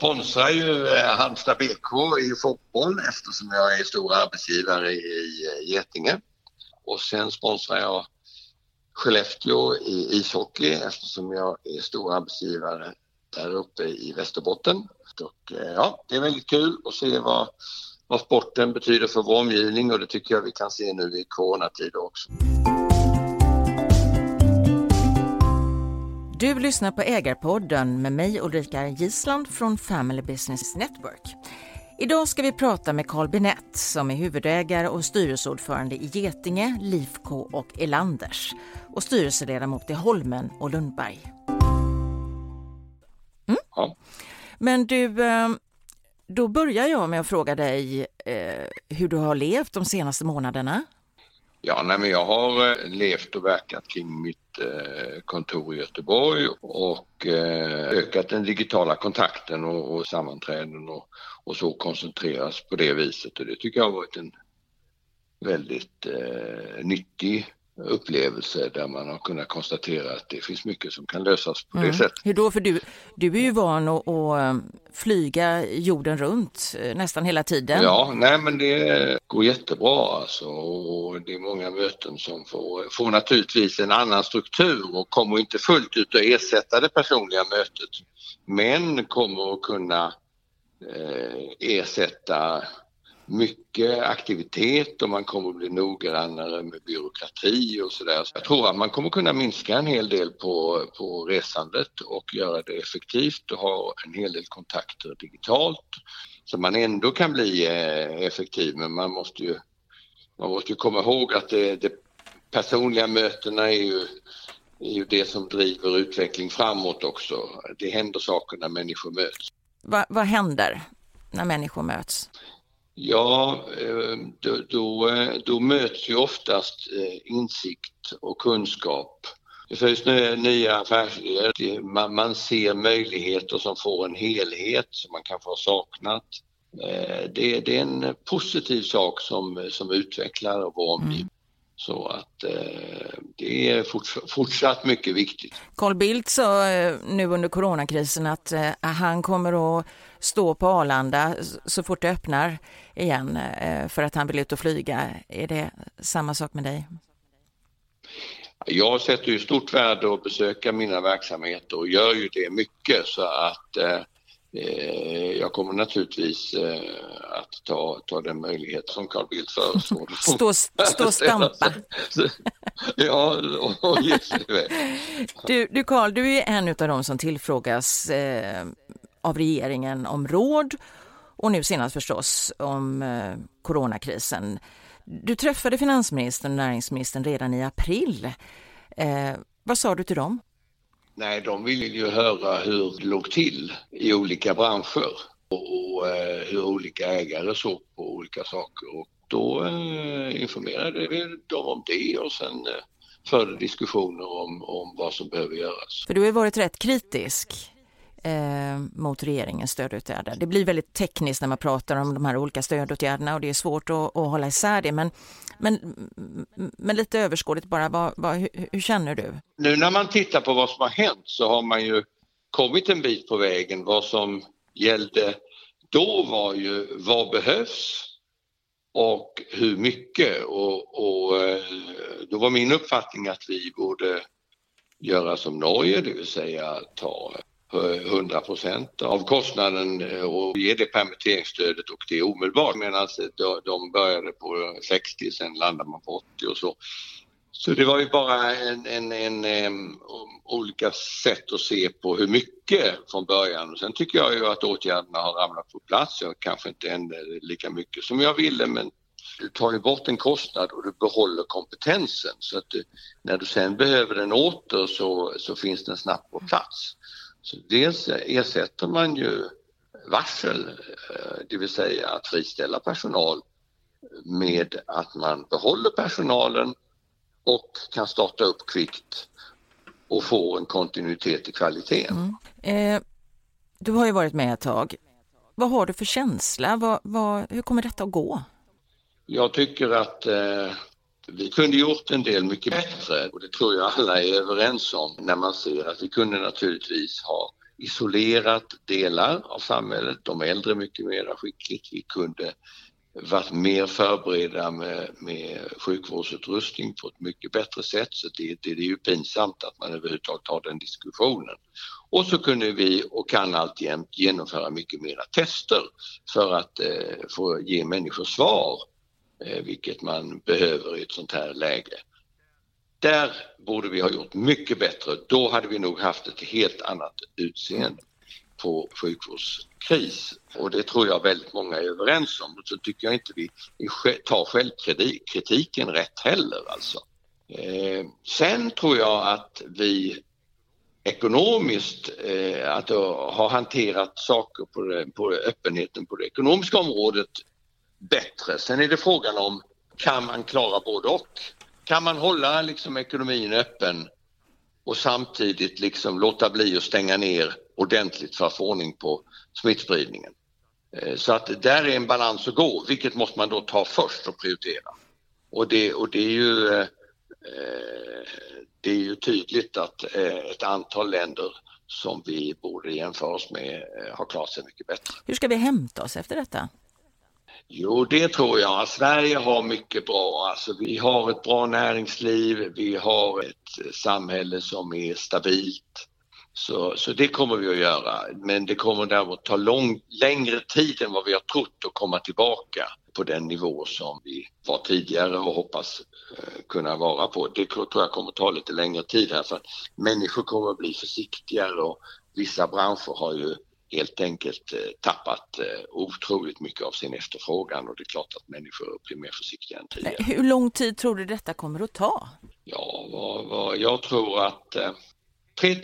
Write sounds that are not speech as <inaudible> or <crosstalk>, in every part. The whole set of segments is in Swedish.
sponsrar ju eh, Halmstad BK i fotboll eftersom jag är stor arbetsgivare i eh, Getinge. Och sen sponsrar jag Skellefteå i ishockey eftersom jag är stor arbetsgivare där uppe i Västerbotten. Och, eh, ja, det är väldigt kul att se vad, vad sporten betyder för vår omgivning och det tycker jag vi kan se nu i coronatider också. Du lyssnar på Ägarpodden med mig Ulrika Gisland från Family Business Network. Idag ska vi prata med Carl Binett som är huvudägare och styrelseordförande i Getinge, Lifco och Elanders och styrelseledamot i Holmen och Lundberg. Mm. Men du, eh, då börjar jag med att fråga dig eh, hur du har levt de senaste månaderna. Ja, nej, men jag har eh, levt och verkat kring mitt kontor i Göteborg och eh, ökat den digitala kontakten och, sammanträden och, och så koncentreras på det viset. Och det tycker jag har varit en väldigt eh, nyttig upplevelse där man har kunnat konstatera att det finns mycket som kan lösas på mm. det sättet. Hur då? För du, du är ju van att, att eh, flyga jorden runt eh, nästan hela tiden. Ja, nej men det går jättebra alltså och det är många möten som får, får naturligtvis en annan struktur och kommer inte fullt ut att ersätta det personliga mötet men kommer att kunna eh, ersätta mycket aktivitet och man kommer att bli noggrannare med byråkrati och sådär. Så jag tror att man kommer kunna minska en hel del på, på resandet och göra det effektivt och ha en hel del kontakter digitalt. Så man ändå kan bli eh, effektiv men man måste ju, man måste ju komma ihåg att det, det personliga mötena är ju, är ju det som driver utveckling framåt också. Det händer saker när människor möts. Va, vad händer när människor möts? Ja, eh, då, då, eh, då, möts ju oftast eh, insikt och kunskap. Det föds nya affärsidéer, man, man ser möjligheter som får en helhet som man kanske har saknat. Det, det är en positiv sak som, som utvecklar vår omgivning. Mm. Så att eh, det är fortsatt mycket viktigt. Carl Bildt sa nu under coronakrisen att eh, han kommer att stå på Arlanda så fort det öppnar igen eh, för att han vill ut och flyga. Är det samma sak med dig? Jag sätter ju stort värde att besöka mina verksamheter och gör ju det mycket så att eh, eh jag kommer naturligtvis eh, att ta, ta den möjlighet som Carl Bildt föreslår. <laughs> stå, stå och stampa. <laughs> ja, och, och ge sig iväg. Du, du Carl, du är en av de som tillfrågas eh, av regeringen om råd och nu senast förstås om eh, coronakrisen. Du träffade finansministern och näringsministern redan i april. Eh, vad sa du till dem? Nej, de ville ju höra hur det låg till i olika branscher och, eh, hur olika ägare såg på olika saker. Och då eh, informerade vi dem om det och sen eh, förde diskussioner om, om vad som behöver göras. För du har varit rätt kritisk eh, mot regeringens stödåtgärder. Det blir väldigt tekniskt när man pratar om de här olika stödåtgärderna och det är svårt att, att hålla isär det. Men, men, men lite överskådligt bara, vad, vad, hur, hur känner du? Nu när man tittar på vad som har hänt så har man ju kommit en bit på vägen. Vad som gällde då var ju vad behövs och hur mycket och, och eh, då var min uppfattning att vi borde göra som Norge, det vill säga ta Eh, 100 procent av kostnaden eh, och ge det permitteringsstödet och det omedelbart medan alltså, de började på 60 sen landade man på 80 och så. Så det var ju bara en, en, en, en olika sätt att se på hur mycket från början. Och sen tycker jag ju att åtgärderna har ramlat på plats. Jag kanske inte hände lika mycket som jag ville men du tar ju bort en kostnad och du behåller kompetensen så att du, när du sen behöver den åter så, så finns den snabbt på plats. Så dels ersätter man ju varsel, eh, det vill säga att friställa personal med att man behåller personalen och kan starta upp kvickt och få en kontinuitet i kvaliteten. Mm. Eh, du har ju varit med ett tag. Vad har du för känsla? Vad, vad, hur kommer detta att gå? Jag tycker att eh, vi kunde gjort en del mycket bättre och det tror jag alla är överens om när man ser att vi kunde naturligtvis ha isolerat delar av samhället, de äldre mycket mer skickligt. Vi kunde varit mer förberedda med, med sjukvårdsutrustning på ett mycket bättre sätt så det, det, det är ju pinsamt att man överhuvudtaget har den diskussionen. Och så kunde vi och kan alltjämt genomföra mycket mera tester för att eh, få ge människor svar, eh, Eh, vilket man behöver i ett sånt här läge. Där borde vi ha gjort mycket bättre. Då hade vi nog haft ett helt annat utseende på sjukvårdskris och det tror jag väldigt många är överens om. Så tycker jag inte vi tar självkritiken rätt heller alltså. Eh, sen tror jag att vi ekonomiskt eh, att ha hanterat saker på, det, på öppenheten på det ekonomiska området bättre. Sen är det frågan om kan man klara både och? Kan man hålla liksom ekonomin öppen och samtidigt liksom låta bli att stänga ner ordentligt för att få ordning på smittspridningen? Eh, så att där är en balans att gå, vilket måste man då ta först och prioritera. Och det, och det är ju eh, eh det är ju tydligt att eh, ett antal länder som vi borde jämföra oss med har klarat sig mycket bättre. Hur ska vi hämta oss efter detta? Jo, det tror jag. Sverige har mycket bra. Alltså, vi har ett bra näringsliv, vi har ett samhälle som är stabilt. Så, så det kommer vi att göra. Men det kommer däremot ta lång, längre tid än vad vi har trott att komma tillbaka på den nivå som vi var tidigare och hoppas eh, kunna vara på. Det tror jag kommer ta lite längre tid här för att människor kommer att bli försiktigare och vissa branscher har ju helt enkelt eh, tappat eh, otroligt mycket av sin efterfrågan och det är klart att människor blir mer försiktiga än tidigare. Hur lång tid tror du detta kommer att ta? Ja, vad, vad, jag tror att eh, tre,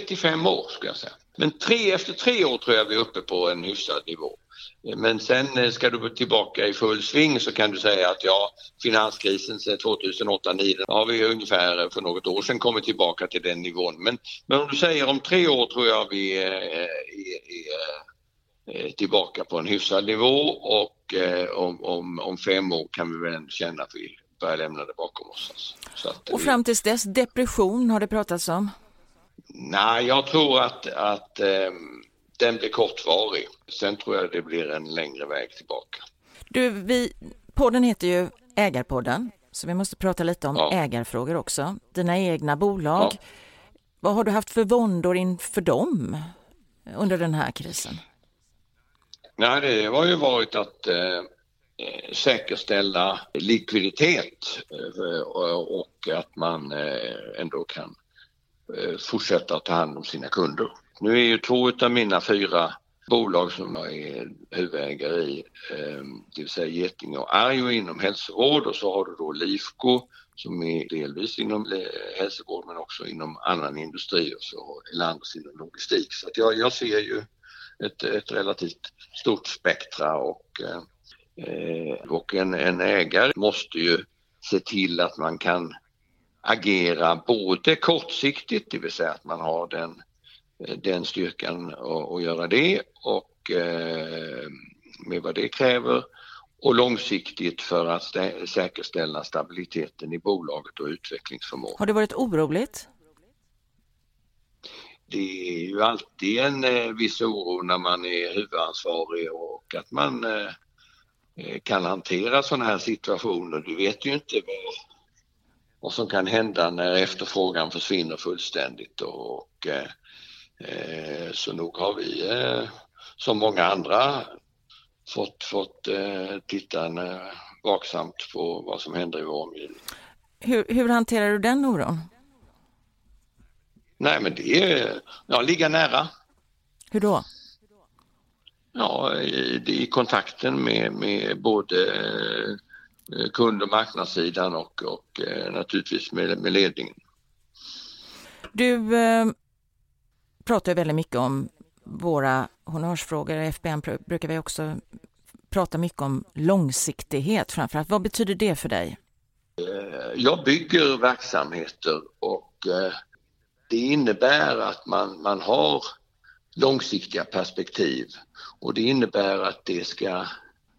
till, fem år ska jag säga. Men tre, efter tre år tror jag vi är uppe på en hyfsad nivå. Men sen eh, ska du tillbaka i full sving så kan du säga att ja, finanskrisen 2008-2009 har vi ungefär för något år sedan kommit tillbaka till den nivån. Men, men om du säger om tre år tror jag vi är, är, är tillbaka på en hyfsad nivå och eh, om, om, om fem år kan vi väl känna att vi börjar lämna det bakom oss. Alltså. och fram tills dess, depression har det pratats om? Nej, jag tror att, att eh, den blir kortvarig. Sen tror jag det blir en längre väg tillbaka. Du, vi, podden heter ju Ägarpodden, så vi måste prata lite om ja. ägarfrågor också. Dina egna bolag. Ja. Vad har du haft för våndor inför dem under den här krisen? Nej, det har ju varit att eh, säkerställa likviditet eh, och att man eh, ändå kan eh, fortsätta ta hand om sina kunder. Nu är ju två av mina fyra bolag som jag är huvudägare i, ehm, det vill säga Getinge och Arjo inom hälsovård och så har du då Lifco som är delvis inom hälsovård men också inom annan industri och så Elanders inom logistik. Så att jag, jag ser ju ett, ett relativt stort spektra och, eh, och en, en ägare måste ju se till att man kan agera både kortsiktigt, det vill säga att man har den den styrkan att göra det och eh, med vad det kräver och långsiktigt för att säkerställa stabiliteten i bolaget och utvecklingsförmågan. Har det varit oroligt? Det är ju alltid en eh, viss oro när man är huvudansvarig och att man kan hantera sådana här situationer. Du vet ju inte vad, vad som kan hända när efterfrågan försvinner fullständigt och Eh, så nog har vi eh, som många andra fått, fått eh, titta vaksamt på vad som händer i vår omgivning. Hur, hur hanterar du den oron? Nej men det är, ja, ligga nära. Hur då? Ja, i, i kontakten med, med både kund och marknadssidan och, och naturligtvis med, med ledningen. Du, pratar väldigt mycket om våra honnörsfrågor. I FBN brukar vi också prata mycket om långsiktighet framförallt. Vad betyder det för dig? Eh, jag bygger verksamheter och eh, det innebär att man, man har långsiktiga perspektiv och det innebär att det ska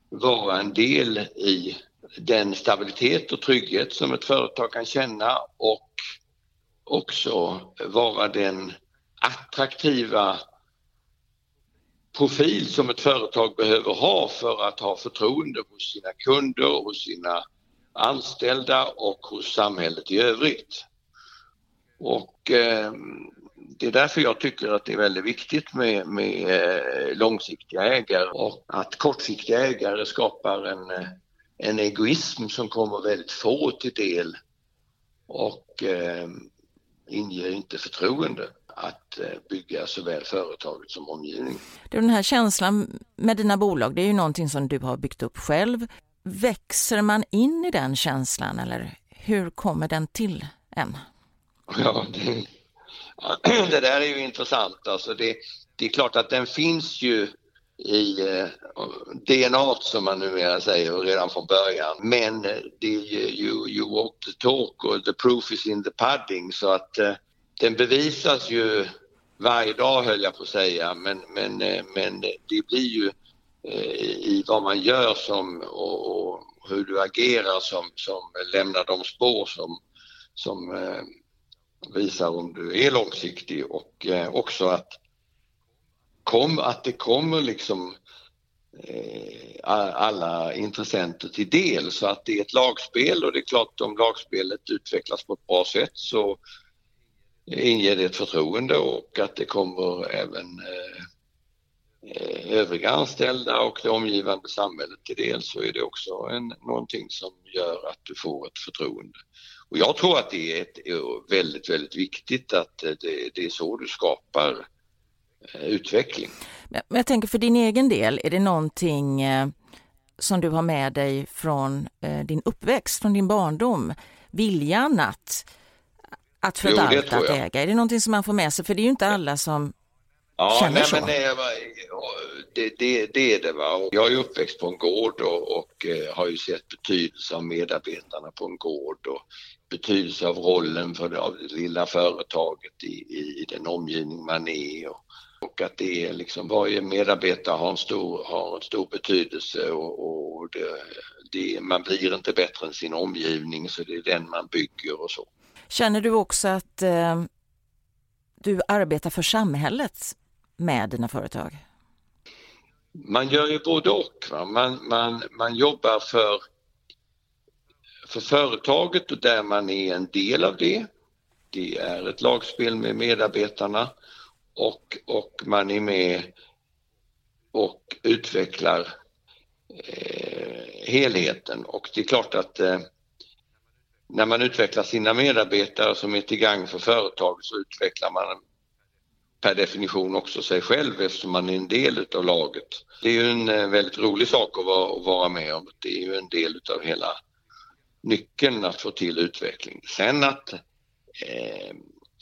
vara en del i den stabilitet och trygghet som ett företag kan känna och också vara den attraktiva profil som ett företag behöver ha för att ha förtroende hos sina kunder, hos sina anställda och hos samhället i övrigt. Och eh, det är därför jag tycker att det är väldigt viktigt med, med eh, långsiktiga ägare och att kortsiktiga ägare skapar en, eh, en egoism som kommer väldigt få till del och eh, inger inte förtroende att eh, bygga såväl företaget som omgivning. Den här känslan med dina bolag, det är ju någonting som du har byggt upp själv. Växer man in i den känslan eller hur kommer den till en? Ja, det, <clears throat> det där är ju intressant. Alltså det, det är klart att den finns ju i eh, DNA som man numera säger redan från början. Men det är ju you, you walk the talk och the proof is in the pudding så att eh, den bevisas ju varje dag höll jag på att säga men, men, eh, men det blir ju eh, i vad man gör som, och, och hur du agerar som, som lämnar de spår som, som eh, visar om du är långsiktig och eh, också att, kom, att det kommer liksom eh, alla intressenter till del. Så att det är ett lagspel och det är klart om lagspelet utvecklas på ett bra sätt så inger det ett förtroende och att det kommer även eh, eh, övriga anställda och det omgivande samhället till del så är det också en, någonting som gör att du får ett förtroende. Och jag tror att det är, ett, eh, väldigt, väldigt viktigt att eh, det, det är så du skapar eh, utveckling. Men jag tänker för din egen del, är det någonting eh, som du har med dig från eh, din uppväxt, från din barndom? Viljan att, att förvalta, att äga, är det någonting som man får med sig? För det är ju inte alla som ja, känner nej, så. Men det, det, det, det är det. Va? Jag är uppväxt på en gård och, och har ju sett betydelse av medarbetarna på en gård och betydelse av rollen för det, det lilla företaget i, i, den omgivning man är och, och att det är liksom varje medarbetare har en stor, har en stor betydelse och, och det, det, man blir inte bättre än sin omgivning så det är den man bygger och så. Känner du också att eh, du arbetar för samhället med dina företag? Man gör ju både och. Va? Man, man, man jobbar för för företaget och där man är en del av det. Det är ett lagspel med medarbetarna och, och man är med och utvecklar eh, helheten och det är klart att eh, när man utvecklar sina medarbetare som är till gagn för företaget så utvecklar man per definition också sig själv eftersom man är en del av laget. Det är ju en eh, väldigt rolig sak att vara, att vara med om. Det är ju en del av hela nyckeln att få till utveckling. Sen att eh,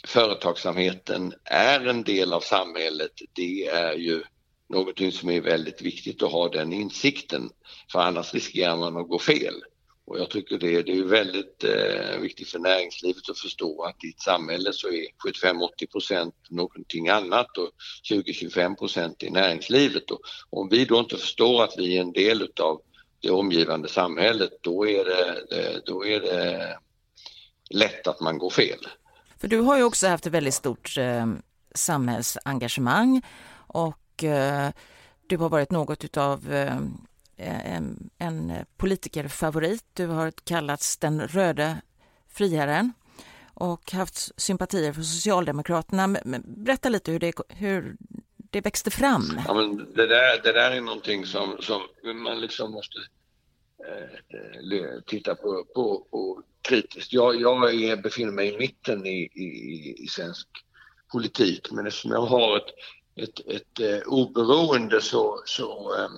företagsamheten är en del av samhället, det är ju någonting som är väldigt viktigt att ha den insikten. För annars riskerar man att gå fel. Och jag tycker det, det är väldigt eh, viktigt för näringslivet att förstå att i ett samhälle så är 75-80 procent någonting annat och 20-25 procent i näringslivet. Och om vi då inte förstår att vi är en del utav det omgivande samhället, då är det, eh, då är det lätt att man går fel. För du har ju också haft ett väldigt stort eh, samhällsengagemang och eh, du har varit något utav eh, Eh, en, en politikerfavorit. Du har kallats den röde friherren och haft sympatier för Socialdemokraterna. Berätta lite hur det, hur det växte fram? Ja, men det, där, det där är någonting som, som man liksom måste eh, eh titta på, på, och kritiskt. Jag, jag befinner mig i mitten i, i, i svensk politik men eftersom jag har ett, ett, ett ett oberoende så, så, eh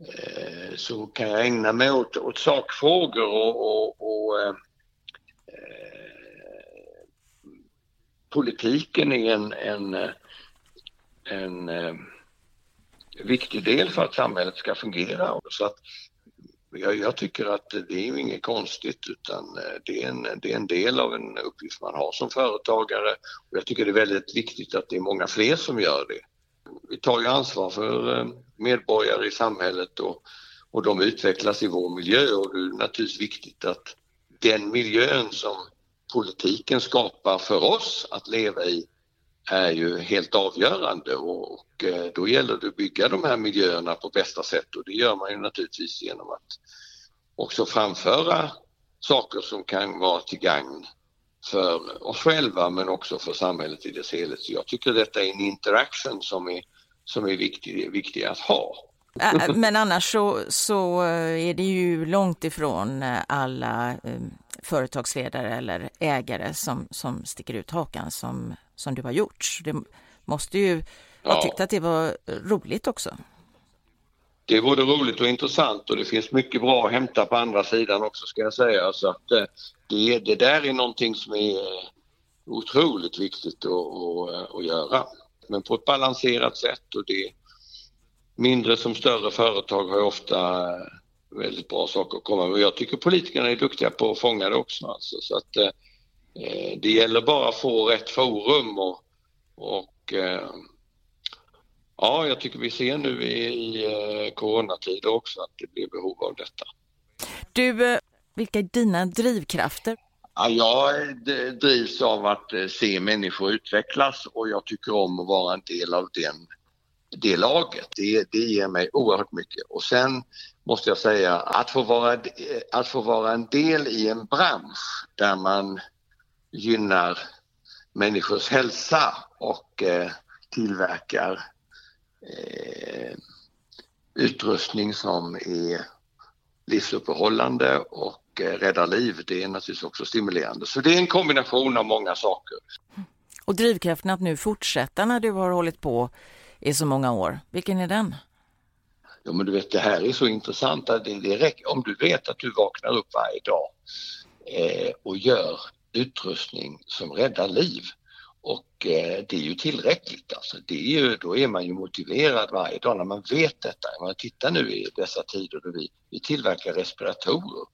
Eh, så kan jag ägna mig åt, åt sakfrågor och, och, och eh, eh, politiken är en, en en eh, viktig del för att samhället ska fungera. Så att jag, jag, tycker att det är ju inget konstigt utan eh, det är, en, det är en del av en uppgift man har som företagare. Och jag tycker det är väldigt viktigt att det är många fler som gör det. Vi tar ju ansvar för eh, medborgare i samhället och, och de utvecklas i vår miljö. Och det är naturligtvis viktigt att den miljön som politiken skapar för oss att leva i är ju helt avgörande. Och och eh, då gäller det att bygga de här miljöerna på bästa sätt. Och det gör man ju naturligtvis genom att också framföra saker som kan vara till gagn för oss själva men också för samhället i dess helhet. Så jag tycker detta är en interaction som är, som är viktig, viktig att ha. <laughs> Men annars så, så är det ju långt ifrån alla företagsledare eller ägare som, som sticker ut hakan som, som du har gjort. Det måste ju ha ja. tyckt att det var roligt också. Det är både roligt och intressant och det finns mycket bra att hämta på andra sidan också ska jag säga. Så att eh, det, det där är någonting som är otroligt viktigt att, att, att göra. Men på ett balanserat sätt och det mindre som större företag har ofta eh, väldigt bra saker att komma med. Jag tycker politikerna är duktiga på att fånga det också. Alltså. Så att, eh, eh, det gäller bara att få rätt forum och, och eh, ja, jag tycker vi ser nu i, i eh, coronatider också att det blir behov av detta. Du, eh, vilka är dina drivkrafter? Ja, jag drivs av att eh, se människor utvecklas och jag tycker om att vara en del av den, det laget. Det, det ger mig oerhört mycket. Och sen måste jag säga att få, vara, eh, att få vara en del i en bransch där man gynnar människors hälsa och eh, tillverkar eh, utrustning som är livsuppehållande och eh, räddar liv. Det är naturligtvis också stimulerande. Så det är en kombination av många saker. Och drivkraften att nu fortsätta när du har hållit på i så många år, vilken är den? Ja men du vet det här är så intressant. Det, det räcker, om du vet att du vaknar upp varje dag eh, och gör utrustning som räddar liv och eh, det är ju tillräckligt. Alltså. Det är ju, då är man ju motiverad varje dag när man vet detta. Man tittar nu i dessa tider då vi, vi tillverkar respiratorer.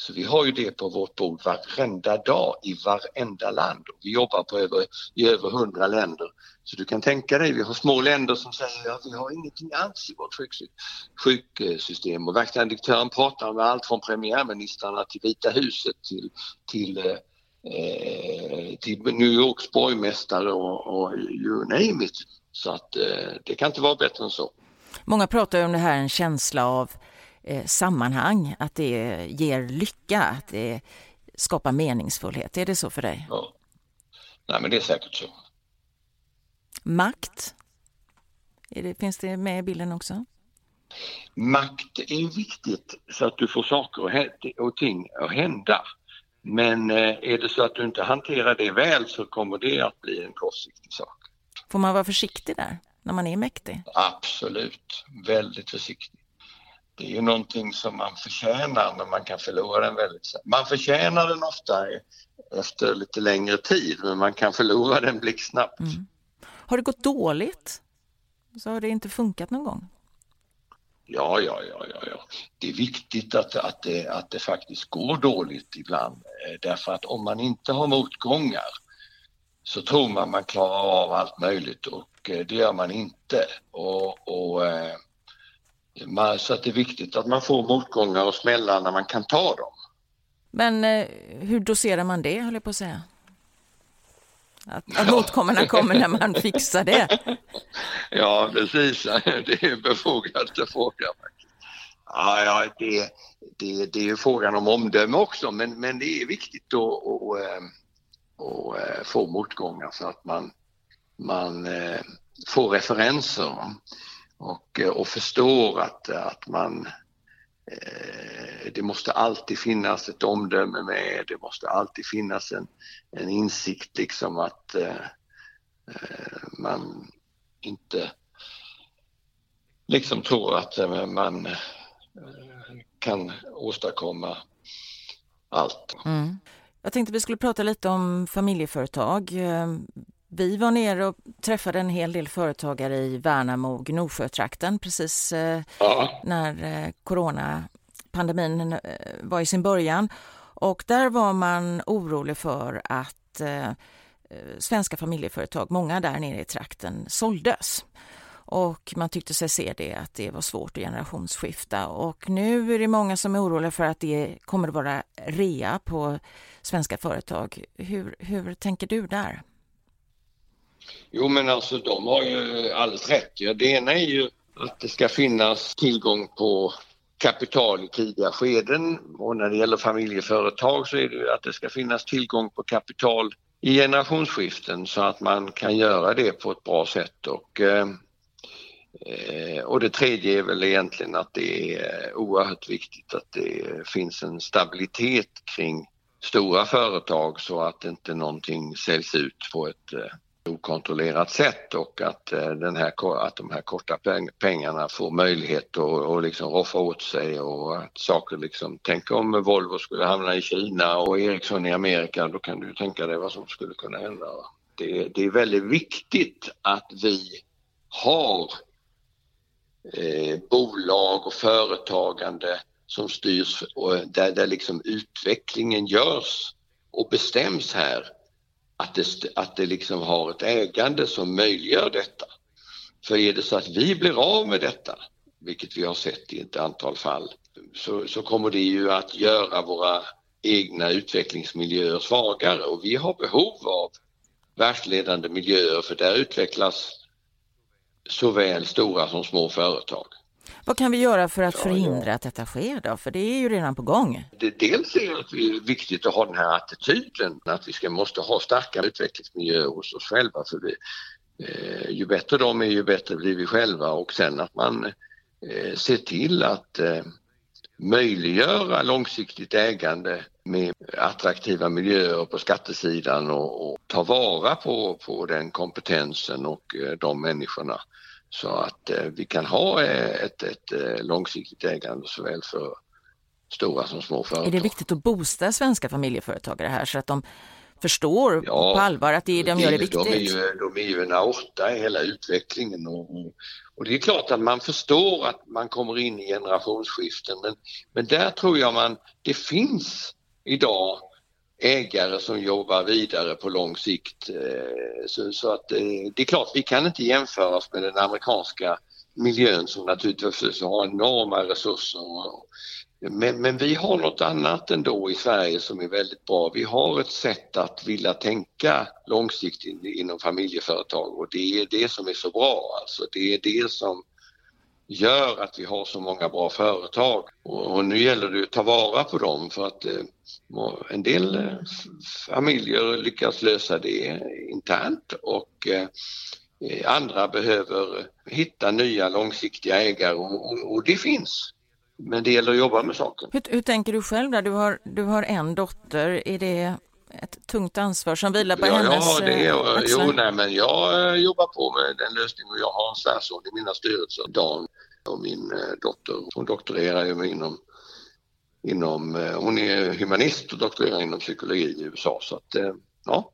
Så vi har ju det på vårt bord varenda dag i varenda land. Vi jobbar på över, i över hundra länder. Så du kan tänka dig, vi har små länder som säger att vi har ingenting alls i vårt sjuksystem och verkställande direktören pratar med allt från premiärministrarna till Vita huset till, till eh, till New Yorks borgmästare och, och you name it. Så att eh, det kan inte vara bättre än så. Många pratar om det här en känsla av eh, sammanhang, att det ger lycka, att det skapar meningsfullhet. Är det så för dig? Ja. Nej men det är säkert så. Makt? Det, finns det med i bilden också? Makt är viktigt så att du får saker och ting att hända. Men eh, är det så att du inte hanterar det väl så kommer det att bli en kortsiktig sak. Får man vara försiktig där när man är mäktig? Absolut, väldigt försiktig. Det är ju någonting som man förtjänar men man kan förlora den väldigt snabbt. Man förtjänar den ofta efter lite längre tid men man kan förlora den blixtsnabbt. Mm. Har det gått dåligt? Så har det inte funkat någon gång? Ja, ja, ja, ja, ja. Det är viktigt att, att, det, att det faktiskt går dåligt ibland. Eh, därför att om man inte har motgångar så tror man man klarar av allt möjligt och eh, det gör man inte. Och, och eh, så att det är viktigt att man får motgångar och smällar när man kan ta dem. Men hur doserar man det, höll jag på att säga? Att, att motgångarna kommer när man <laughs> fixar det. Ja, precis. <laughs> Det är en befogad fråga. Ja, ja det, det, det är frågan om omdöme också, men, men det är viktigt att, att, att, att få motgångar så att man, man eh, får referenser och, eh, och förstår att, att man eh, det måste alltid finnas ett omdöme med, det måste alltid finnas en, en insikt liksom att eh, man inte liksom tror att man kan åstadkomma allt. Mm. Jag tänkte vi skulle prata lite om familjeföretag. Vi var nere och träffade en hel del företagare i Värnamo, Gnosjötrakten precis eh, ja. när eh, coronapandemin eh, var i sin början. Och där var man orolig för att svenska familjeföretag, många där nere i trakten, såldes. Och man tyckte sig se det, att det var svårt att generationsskifta. Och nu är det många som är oroliga för att det kommer att vara rea på svenska företag. Hur, hur tänker du där? Jo men alltså de har ju alldeles rätt. Ja, det ena är ju att det ska finnas tillgång på kapital i tidiga skeden och när det gäller familjeföretag så är det ju att det ska finnas tillgång på kapital i generationsskiften så att man kan göra det på ett bra sätt och eh, och det tredje är väl egentligen att det är oerhört viktigt att det finns en stabilitet kring stora företag så att inte någonting säljs ut på ett eh, okontrollerat sätt och att, eh, den här, att de här korta pengarna får möjlighet att och liksom roffa åt sig och att saker liksom, tänk om Volvo skulle hamna i Kina och Ericsson i Amerika, då kan du tänka dig vad som skulle kunna hända. Det, det är väldigt viktigt att vi har eh, bolag och företagande som styrs och där, där liksom utvecklingen görs och bestäms här att det, att det liksom har ett ägande som möjliggör detta. För är det så att vi blir av med detta, vilket vi har sett i ett antal fall, så, så kommer det ju att göra våra egna utvecklingsmiljöer svagare och vi har behov av världsledande miljöer för där utvecklas såväl stora som små företag. Vad kan vi göra för att förhindra att detta sker då? För det är ju redan på gång. Det, dels är det viktigt att ha den här attityden att vi ska, måste ha starka utvecklingsmiljöer hos oss själva. För vi, eh, ju bättre de är ju bättre blir vi själva och sen att man eh, ser till att eh, möjliggöra långsiktigt ägande med attraktiva miljöer på skattesidan och, och ta vara på, på den kompetensen och eh, de människorna så att eh, vi kan ha eh, ett, ett, ett långsiktigt ägande såväl för stora som små företag. Är det viktigt att boosta svenska familjeföretagare här så att de förstår ja, på allvar att det de gör är viktigt? De är ju, de är ju en aorta i hela utvecklingen och, och, och, det är klart att man förstår att man kommer in i generationsskiften men, men där tror jag man, det finns idag ägare som jobbar vidare på lång sikt. Eh, så, så att eh, det är klart, vi kan inte jämföra oss med den amerikanska miljön som naturligtvis har enorma resurser. Men, men, vi har något annat ändå i Sverige som är väldigt bra. Vi har ett sätt att vilja tänka långsiktigt inom familjeföretag och det är det som är så bra. Alltså det är det som gör att vi har så många bra företag och, och nu gäller det att ta vara på dem för att eh, en del eh, familjer lyckas lösa det internt och eh, andra behöver hitta nya långsiktiga ägare och, och, och, det finns. Men det gäller att jobba med saken. Hur, hur tänker du själv där? Du har, du har en dotter. Är det ett tungt ansvar som vilar på ja, hennes Ja, det är, eh, jo, nej, men jag eh, jobbar på med den lösningen och jag har en svärson i mina styrelser, Dan och min eh, dotter. Hon doktorerar ju inom, inom, hon är humanist och doktorerar inom psykologi i USA så att ja,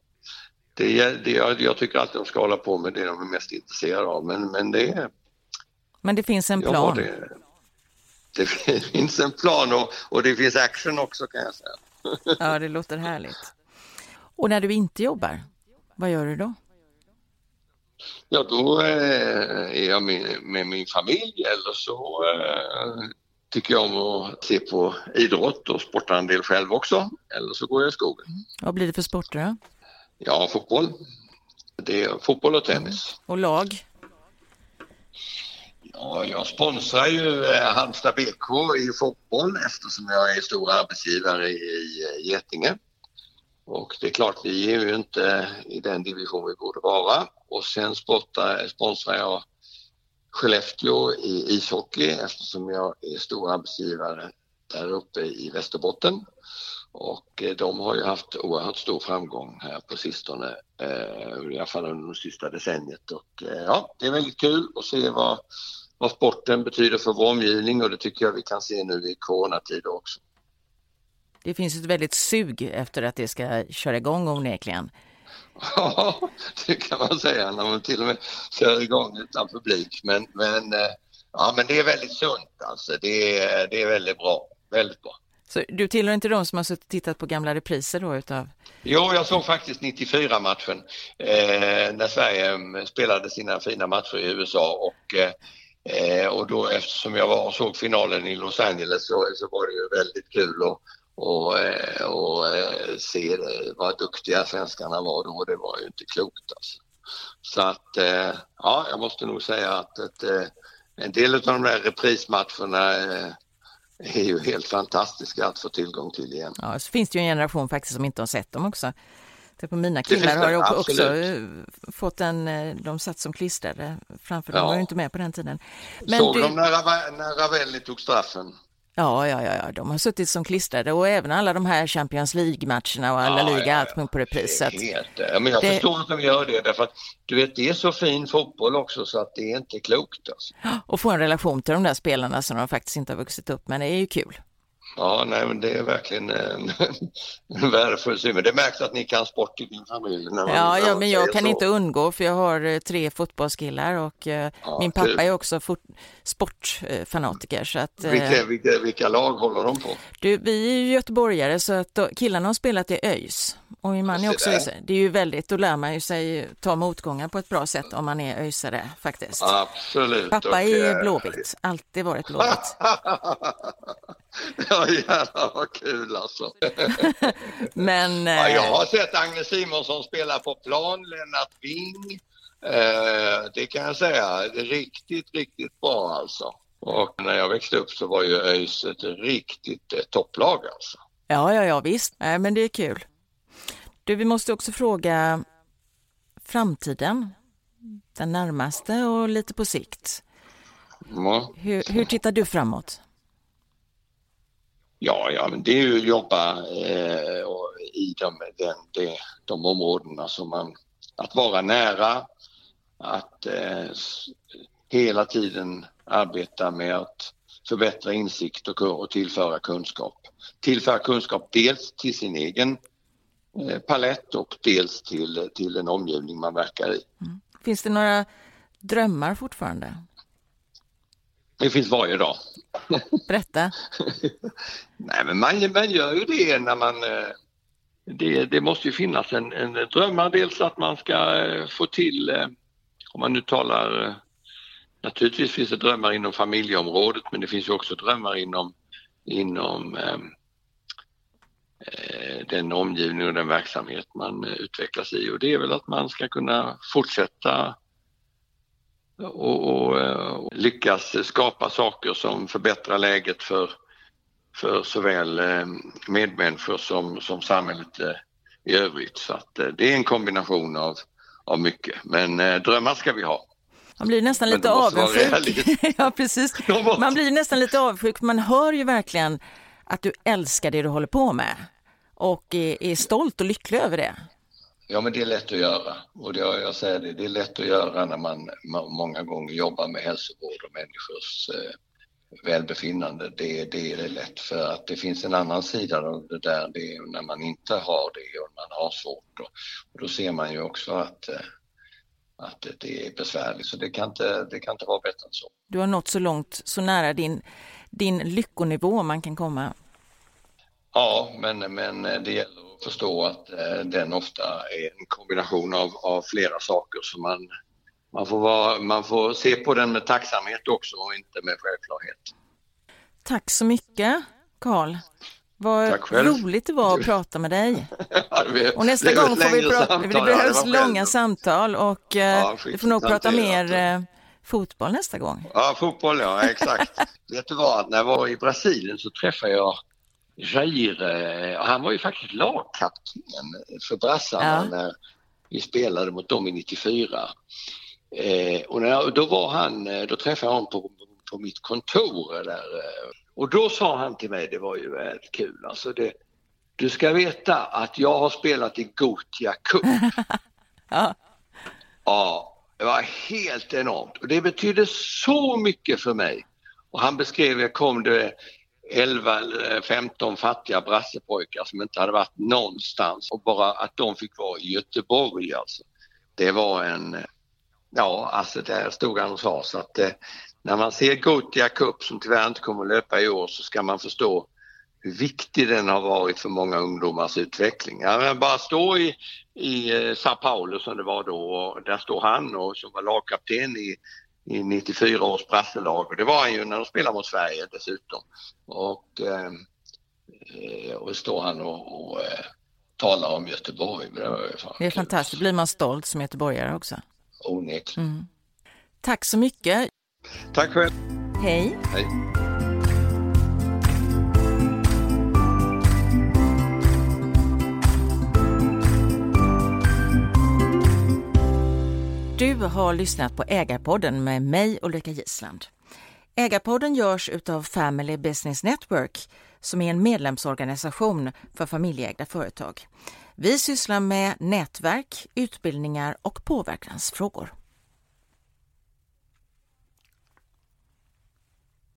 det, det, jag, jag tycker alltid de ska hålla på med det de är mest intresserade av men, men det är... Men det finns en plan? Ja, det, det <laughs> finns en plan och, och det finns action också kan jag säga. Ja, det låter härligt. Och när du inte jobbar, vad gör du då? Ja, då eh, är jag med, min familj eller så eh, tycker jag om att se på idrott och sportar en del själv också. Eller så går jag i skogen. Mm. Vad blir det för sporter då? Ja, fotboll. Det är fotboll och tennis. Mm. Och lag? Ja, jag sponsrar ju eh, Halmstad BK i fotboll eftersom jag är stor arbetsgivare i Getinge. Och det är klart, vi är ju inte i den division vi borde vara. Och sen sportar, sponsrar jag Skellefteå i ishockey eftersom jag är stor arbetsgivare där uppe i Västerbotten. Och eh, de har ju haft oerhört stor framgång här på sistone, eh, i alla fall under det sista decenniet. Och eh, ja, det är väldigt kul att se vad, vad sporten betyder för vår omgivning och det tycker jag vi kan se nu i coronatider också. Det finns ett väldigt sug efter att det ska köra igång onekligen. Ja, det kan man säga när man till och med kör igång utan publik. Men, men, eh, ja, men det är väldigt sunt alltså. Det är, det är väldigt bra. Väldigt bra. Så du tillhör inte de som har suttit och tittat på gamla repriser då utav? Jo, jag såg faktiskt 94-matchen eh, när Sverige spelade sina fina matcher i USA och eh, Eh, och då eftersom jag var och såg finalen i Los Angeles så, så var det ju väldigt kul att och, och eh, se vad duktiga svenskarna var då. Det var ju inte klokt alltså. Så att eh, ja, jag måste nog säga att eh, en del av de där reprismatcherna eh, är ju helt fantastiska att få tillgång till igen. Ja, så finns det ju en generation faktiskt som inte har sett dem också. Det på mina killar har också absolut. fått en, de satt som klistrade framför, ja. de var ju inte med på den tiden. Men Såg du... de när, när Ravelli tog straffen? Ja, ja, ja, de har suttit som klistrade och även alla de här Champions League-matcherna och alla ja, liga, ja, allt på repris. Helt, ja, men jag det... förstår att de gör det därför att du vet, det är så fin fotboll också så att det är inte klokt. Alltså. Och få en relation till de där spelarna som de faktiskt inte har vuxit upp med, det är ju kul. Ja, nej, men det är verkligen en, en <laughs> värdefull syn. Men det märks att ni kan sport i din familj. Man, ja, ja, men jag kan så. inte undgå för jag har eh, tre fotbollskillar och eh, ja, min pappa är också fot, sportfanatiker. Så att, vilka, eh, vilka, vilka, lag håller de på? Du, vi är ju göteborgare så att då, killarna har spelat i ÖIS och min man är också ÖISare. Det är ju väldigt, då lär man ju sig ta motgångar på ett bra sätt om man är ÖISare faktiskt. Absolut. Pappa och, är blåvitt, alltid varit blåvitt. <laughs> <laughs> Ja jävlar vad kul alltså. <laughs> Men, ja, jag har sett Agne Simonsson spela på plan, Lennart Wing. Eh, det kan jag säga, riktigt, riktigt bra alltså. Och när jag växte upp så var ju ÖIS ett riktigt eh, topplag alltså. Ja, ja, ja visst, Nej, men det är kul. Du, vi måste också fråga framtiden, den närmaste och lite på sikt. Ja. Hur, hur tittar du framåt? Ja, ja men det är ju att jobba eh, i de, den, de, de områdena som man, att vara nära, att eh, hela tiden arbeta med att förbättra insikt och, och tillföra kunskap. Tillföra kunskap dels till sin egen eh, palett och dels till, till den omgivning man verkar i. Mm. Finns det några drömmar fortfarande? Det finns varje dag. Berätta. <laughs> Nej men man, man gör ju det när man eh, det, det måste ju finnas en, en drömmar dels att man ska eh, få till eh, om man nu talar Naturligtvis finns det drömmar inom familjeområdet men det finns ju också drömmar inom, inom eh, den omgivning och den verksamhet man utvecklas i och det är väl att man ska kunna fortsätta och, och, och lyckas skapa saker som förbättrar läget för, för såväl eh, medmänniskor som, som samhället eh, i övrigt. Så att eh, det är en kombination av, av mycket. Men drömmar ska vi ha. Man blir nästan lite avundsjuk. <laughs> ja, precis. Man blir nästan lite avundsjuk. Man hör ju verkligen att du älskar det du håller på med och är, är stolt och lycklig över det. Ja, men det är lätt att göra. Och det, jag säger det, det är lätt att göra när man många gånger jobbar med hälsovård och människors eh, välbefinnande. Det, det är det lätt för att det finns en annan sida av det där, det är när man inte har det och man har svårt. Och, och då ser man ju också att, eh, att det är besvärligt. Så det kan, inte, det kan inte vara bättre än så. Du har nått så långt, så nära din, din lyckonivå man kan komma. Ja, men, men det gäller förstå att eh, den ofta är en kombination av, av flera saker så man, man, får vara, man får se på den med tacksamhet också och inte med självklarhet. Tack så mycket Karl. Vad roligt det var att <laughs> prata med dig. och nästa gång får vi prata, samtal, det behövs ja, det långa samtal och eh, ja, vi får nog prata mer eh, fotboll nästa gång. Ja, fotboll ja, exakt. <laughs> Vet du vad, när jag var i Brasilien så träffade jag Jair, eh, han var ju faktiskt lagkapten för brassarna ja. när vi spelade mot dem i 94. Eh, och när, då var han, eh, då träffade jag honom på, på mitt kontor där och då sa han till mig, det var ju väldigt kul alltså, det, du ska veta att jag har spelat i Gotia Cup. <laughs> ja. ja, det var helt enormt och det betydde så mycket för mig. Och han beskrev, jag kom det 11 eller 15 fattiga brassepojkar som inte hade varit någonstans och bara att de fick vara i Göteborg alltså. Det var en, ja alltså där stod han och sa så att eh, när man ser Gothia Cup som tyvärr inte kommer att löpa i år så ska man förstå hur viktig den har varit för många ungdomars utveckling. Ja, bara stå i, i eh, Sao Paulo som det var då och där står han och som var lagkapten i i 94 års brasselag och det var han ju när de spelade mot Sverige dessutom. Och, eh, och står han och, och eh, talar om Göteborg. Det, det är fantastiskt, blir man stolt som göteborgare också. Onekligen. Mm. Tack så mycket. Tack själv. Hej. Hej. Du har lyssnat på Ägarpodden med mig Ulrika Gisland. Ägarpodden görs utav Family Business Network som är en medlemsorganisation för familjeägda företag. Vi sysslar med nätverk, utbildningar och påverkansfrågor.